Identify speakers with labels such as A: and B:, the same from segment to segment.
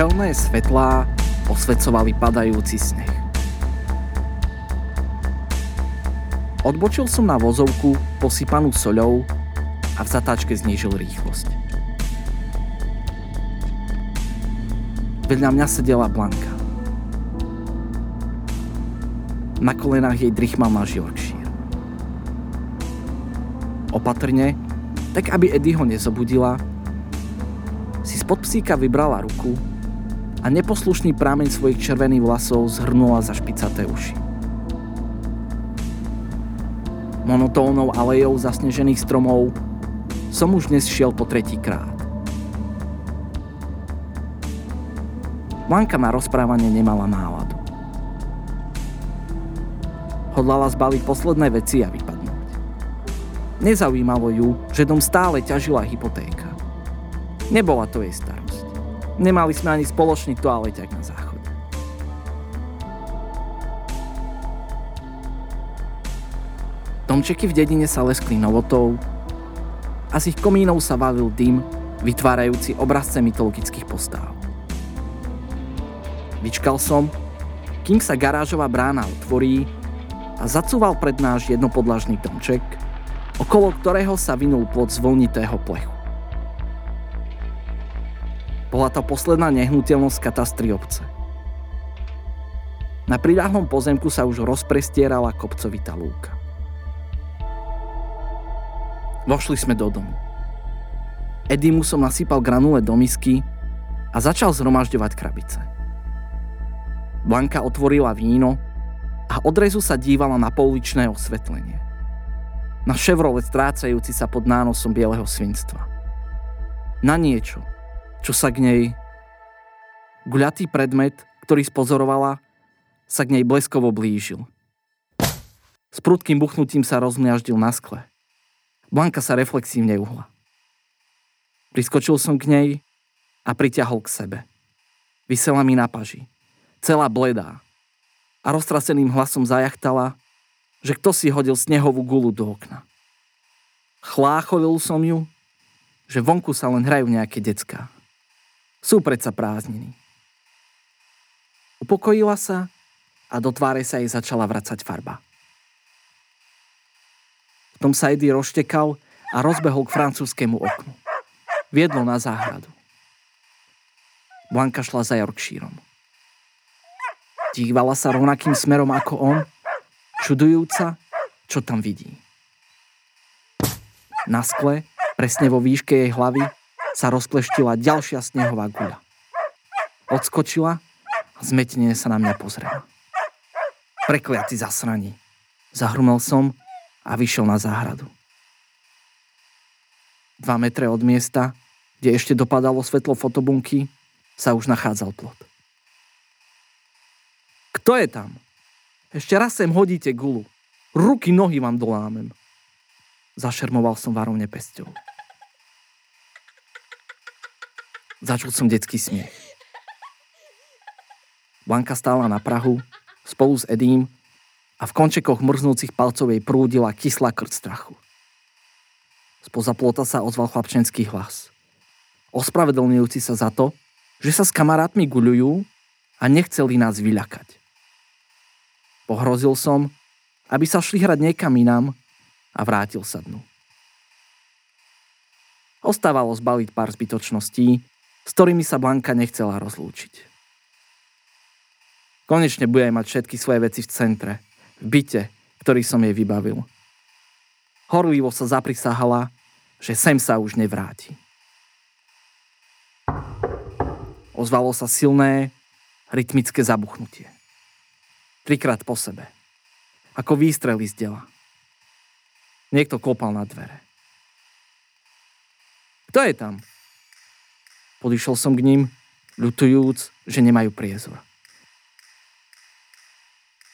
A: Čelné svetlá osvecovali padajúci sneh. Odbočil som na vozovku posypanú soľou a v zatáčke znížil rýchlosť. Vedľa mňa sedela Blanka. Na kolenách jej drichmal náš Yorkshire. Opatrne, tak aby Eddie ho nezobudila, si spod psíka vybrala ruku a neposlušný prámeň svojich červených vlasov zhrnula za špicaté uši monotónnou alejou zasnežených stromov som už dnes šiel po tretíkrát. Blanka na rozprávanie nemala náladu. Hodlala zbaliť posledné veci a vypadnúť. Nezaujímalo ju, že dom stále ťažila hypotéka. Nebola to jej starosť. Nemali sme ani spoločný toaleťak na záchod. Domčeky v dedine sa leskli novotou a z ich komínov sa valil dym, vytvárajúci obrazce mytologických postáv. Vyčkal som, kým sa garážová brána otvorí a zacúval pred náš jednopodlažný domček, okolo ktorého sa vinul plod z plechu. Bola to posledná nehnuteľnosť katastry obce. Na priľahlom pozemku sa už rozprestierala kopcovitá lúka. Vošli sme do domu. Edimu som nasypal granule do misky a začal zhromažďovať krabice. Blanka otvorila víno a odrezu sa dívala na pouličné osvetlenie. Na Chevrolet strácajúci sa pod nánosom bieleho svinstva. Na niečo, čo sa k nej... Guľatý predmet, ktorý spozorovala, sa k nej bleskovo blížil. S prudkým buchnutím sa rozmiaždil na skle. Blanka sa reflexívne uhla. Priskočil som k nej a priťahol k sebe. Vysela mi na paži, celá bledá a roztraseným hlasom zajachtala, že kto si hodil snehovú gulu do okna. Chlácholil som ju, že vonku sa len hrajú nejaké decká. Sú predsa prázdniny. Upokojila sa a do tváre sa jej začala vracať farba. Tom sa Eddie roztekal a rozbehol k francúzskému oknu. Viedlo na záhradu. Blanka šla za Yorkshireom. Dívala sa rovnakým smerom ako on, čudujúca, čo tam vidí. Na skle, presne vo výške jej hlavy, sa rozpleštila ďalšia snehová guľa. Odskočila a zmetenie sa na mňa pozrela. Prekliaci zasraní. Zahrumel som a vyšiel na záhradu. Dva metre od miesta, kde ešte dopadalo svetlo fotobunky, sa už nachádzal plot. Kto je tam? Ešte raz sem hodíte gulu. Ruky, nohy vám dolámem. Zašermoval som varovne pesťou. Začul som detský smiech. Blanka stála na Prahu spolu s Edím a v končekoch mrznúcich palcov jej prúdila kyslá krť strachu. Spoza plota sa ozval chlapčenský hlas. Ospravedlňujúci sa za to, že sa s kamarátmi guľujú a nechceli nás vyľakať. Pohrozil som, aby sa šli hrať niekam inám a vrátil sa dnu. Ostávalo zbaliť pár zbytočností, s ktorými sa Blanka nechcela rozlúčiť. Konečne bude mať všetky svoje veci v centre – v byte, ktorý som jej vybavil. Horlivo sa zaprisahala, že sem sa už nevráti. Ozvalo sa silné, rytmické zabuchnutie. Trikrát po sebe. Ako výstrely z dela. Niekto klopal na dvere. Kto je tam? Podišiel som k ním, ľutujúc, že nemajú priezor.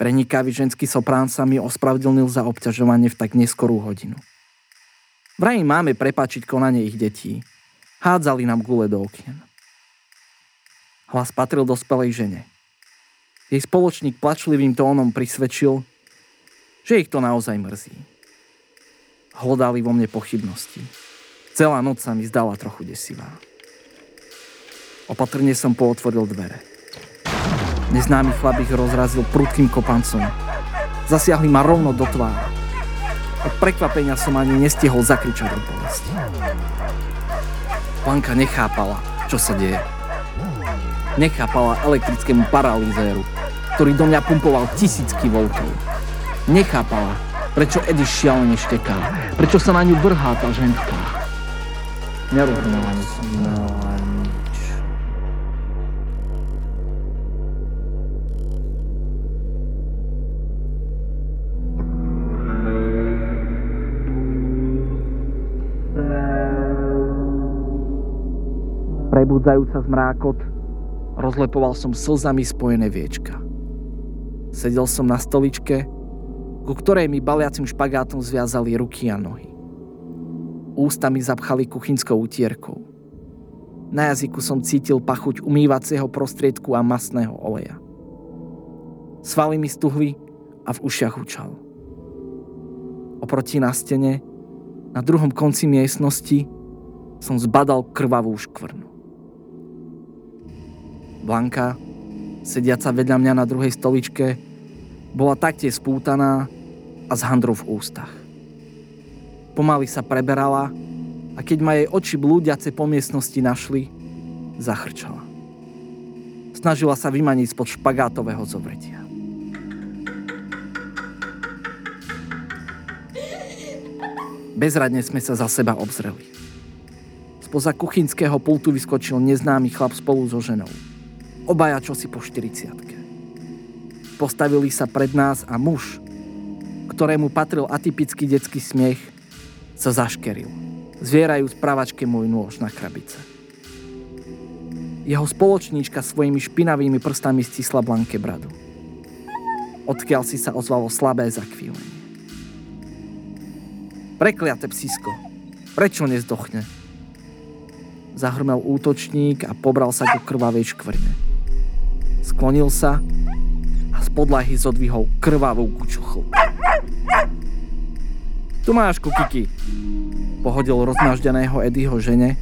A: Prenikavý ženský soprán sa mi ospravedlnil za obťažovanie v tak neskorú hodinu. Vraj máme prepačiť konanie ich detí. Hádzali nám gule do okien. Hlas patril dospelej žene. Jej spoločník plačlivým tónom prisvedčil, že ich to naozaj mrzí. Hlodali vo mne pochybnosti. Celá noc sa mi zdala trochu desivá. Opatrne som pootvoril dvere. Neznámy chlap ich rozrazil prudkým kopancom. Zasiahli ma rovno do tvára. Od prekvapenia som ani nestihol zakričať od bolesti. Blanka nechápala, čo sa deje. Nechápala elektrickému paralýzéru, ktorý do mňa pumpoval tisícky voltov. Nechápala, prečo Eddie šialene šteká, prečo sa na ňu vrhá tá ženská. Nerozumela som nič. Prebudzajúca zmrákot rozlepoval som slzami spojené viečka. Sedel som na stoličke, ku ktorej mi baliacim špagátom zviazali ruky a nohy. Ústa mi zapchali kuchynskou utierkou. Na jazyku som cítil pachuť umývacieho prostriedku a masného oleja. Svaly mi stuhli a v ušiach hučal. Oproti na stene, na druhom konci miestnosti, som zbadal krvavú škvrnu. Blanka, sediaca vedľa mňa na druhej stoličke, bola taktiež spútaná a s handrou v ústach. Pomaly sa preberala a keď ma jej oči blúdiace po miestnosti našli, zachrčala. Snažila sa vymaniť spod špagátového zovretia. Bezradne sme sa za seba obzreli. Spoza kuchynského pultu vyskočil neznámy chlap spolu so ženou obaja čosi po 40 Postavili sa pred nás a muž, ktorému patril atypický detský smiech, sa zaškeril, zvierajú z pravačke môj nôž na krabice. Jeho spoločníčka svojimi špinavými prstami stisla Blanke bradu. Odkiaľ si sa ozvalo slabé zakvílenie. Prekliate psisko, prečo nezdochne? Zahrmel útočník a pobral sa ku krvavej škvrne. Sklonil sa a z podlahy zodvihol krvavú kuču chlp. Tu máš, kukiky, pohodil rozmaždeného Eddieho žene,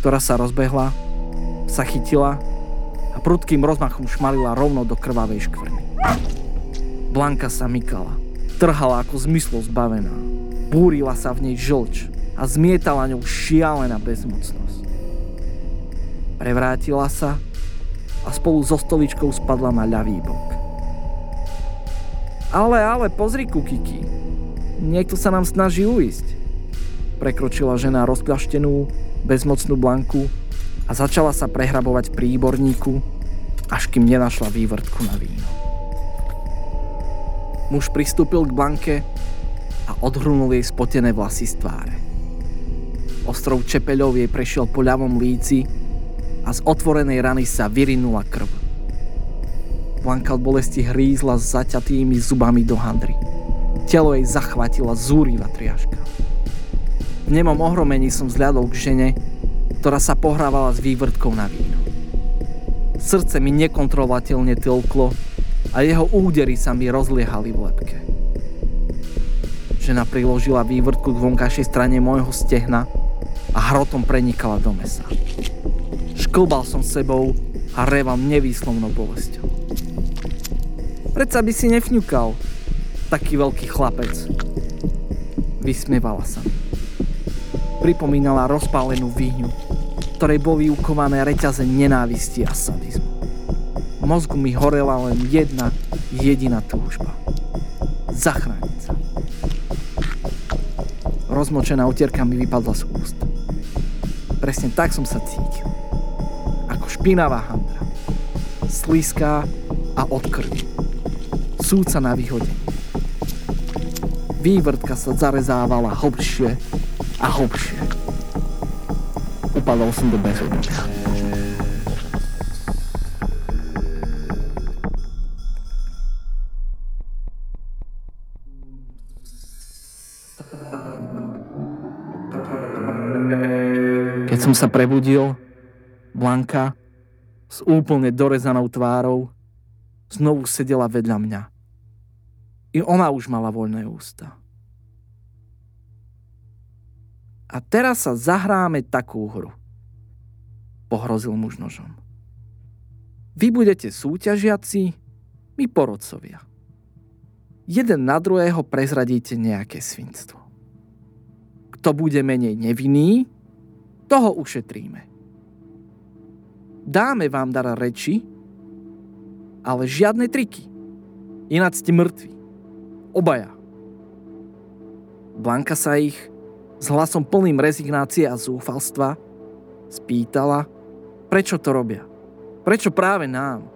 A: ktorá sa rozbehla, sa chytila a prudkým rozmachom šmalila rovno do krvavej škvrny. Blanka sa mykala, trhala ako zmyslo zbavená. Búrila sa v nej žlč a zmietala ňou šialená bezmocnosť. Prevrátila sa a spolu so stoličkou spadla na ľavý bok. Ale, ale, pozri, Kukiki. Niekto sa nám snaží uísť. Prekročila žena rozkľaštenú, bezmocnú Blanku a začala sa prehrabovať pri výborníku, až kým nenašla vývrtku na víno. Muž pristúpil k Blanke a odhrunul jej spotené vlasy z tváre. Ostrov čepeľov jej prešiel po ľavom líci a z otvorenej rany sa vyrinula krv. Blanka od bolesti hrízla s zaťatými zubami do handry. Telo jej zachvatila zúriva triažka. V nemom ohromení som zľadol k žene, ktorá sa pohrávala s vývrtkou na víno. Srdce mi nekontrolovateľne tlklo a jeho údery sa mi rozliehali v lepke. Žena priložila vývrtku k vonkajšej strane môjho stehna a hrotom prenikala do mesa. Šklbal som sebou a reval nevýslovnou bolesťou. Predsa by si nefňukal, taký veľký chlapec. Vysmievala sa. Pripomínala rozpálenú výhňu, ktorej boli ukované reťaze nenávisti a sadizmu. V mozgu mi horela len jedna jediná túžba. Zachrániť sa. Rozmočená utierka mi vypadla z úst. Presne tak som sa cítil špinavá handra. Slízká a od krvi. Súca na vyhodenie. Vývrtka sa zarezávala hlbšie a hlbšie. Upadol som do bezvedomia. Keď som sa prebudil, Blanka, s úplne dorezanou tvárou, znovu sedela vedľa mňa. I ona už mala voľné ústa. A teraz sa zahráme takú hru. pohrozil muž nožom. Vy budete súťažiaci, my porodcovia. Jeden na druhého prezradíte nejaké svinstvo. Kto bude menej nevinný, toho ušetríme. Dáme vám dar reči, ale žiadne triky. Ináč ste mŕtvi. Obaja. Blanka sa ich s hlasom plným rezignácie a zúfalstva spýtala, prečo to robia. Prečo práve nám?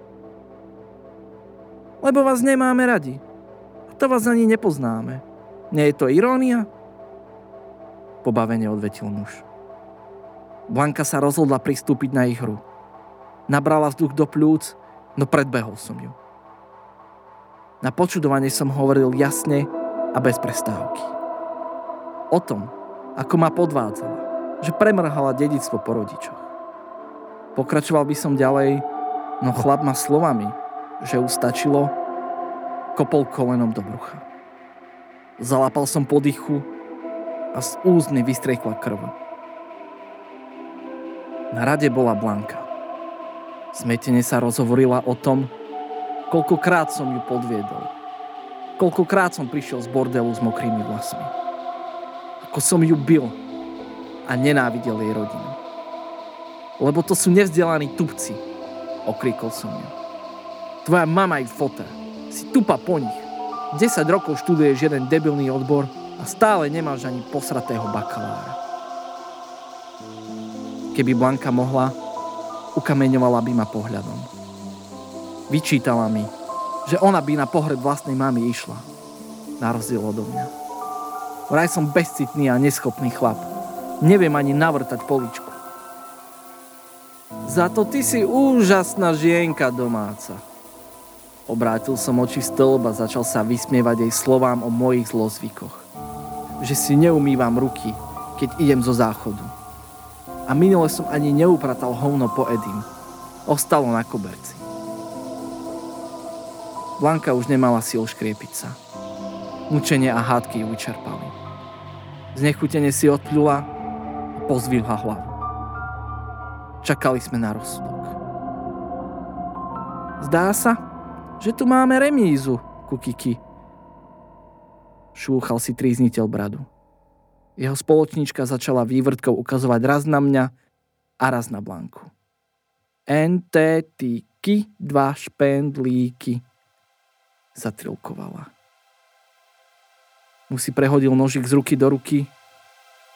A: Lebo vás nemáme radi. A to vás ani nepoznáme. Nie je to irónia? Pobavene odvetil muž. Blanka sa rozhodla pristúpiť na ich hru. Nabrala vzduch do plúc, no predbehol som ju. Na počudovanie som hovoril jasne a bez prestávky. O tom, ako ma podvádzala, že premrhala dedictvo po rodičoch. Pokračoval by som ďalej, no chlap ma slovami, že už stačilo, kopol kolenom do brucha. Zalapal som po a z mi vystriekla krv. Na rade bola Blanka. Smetene sa rozhovorila o tom, koľkokrát som ju podviedol. Koľkokrát som prišiel z bordelu s mokrými vlasmi. Ako som ju bil a nenávidel jej rodinu. Lebo to sú nevzdelaní tupci, okríkol som ju. Tvoja mama je foter. Si tupa po nich. 10 rokov študuješ jeden debilný odbor a stále nemáš ani posratého bakalára. Keby Blanka mohla, ukameňovala by ma pohľadom. Vyčítala mi, že ona by na pohreb vlastnej mamy išla, na rozdiel odo mňa. Vraj som bezcitný a neschopný chlap. Neviem ani navrtať poličku. Za to ty si úžasná žienka domáca. Obrátil som oči stĺb a začal sa vysmievať jej slovám o mojich zlozvykoch. Že si neumývam ruky, keď idem zo záchodu a minule som ani neupratal hovno po Edim. Ostalo na koberci. Blanka už nemala sil škriepiť sa. Mučenie a hádky ju vyčerpali. Znechutene si odplula a pozvihla hlavu. Čakali sme na rozsudok. Zdá sa, že tu máme remízu, Kukiki. Šúchal si trízniteľ bradu. Jeho spoločnička začala vývrtkou ukazovať raz na mňa a raz na Blanku. NTTky, dva špendlíky, zatrilkovala. Musí prehodil nožik z ruky do ruky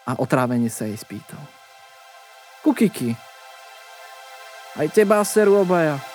A: a otrávene sa jej spýtal. Kukiki, aj teba seru obaja.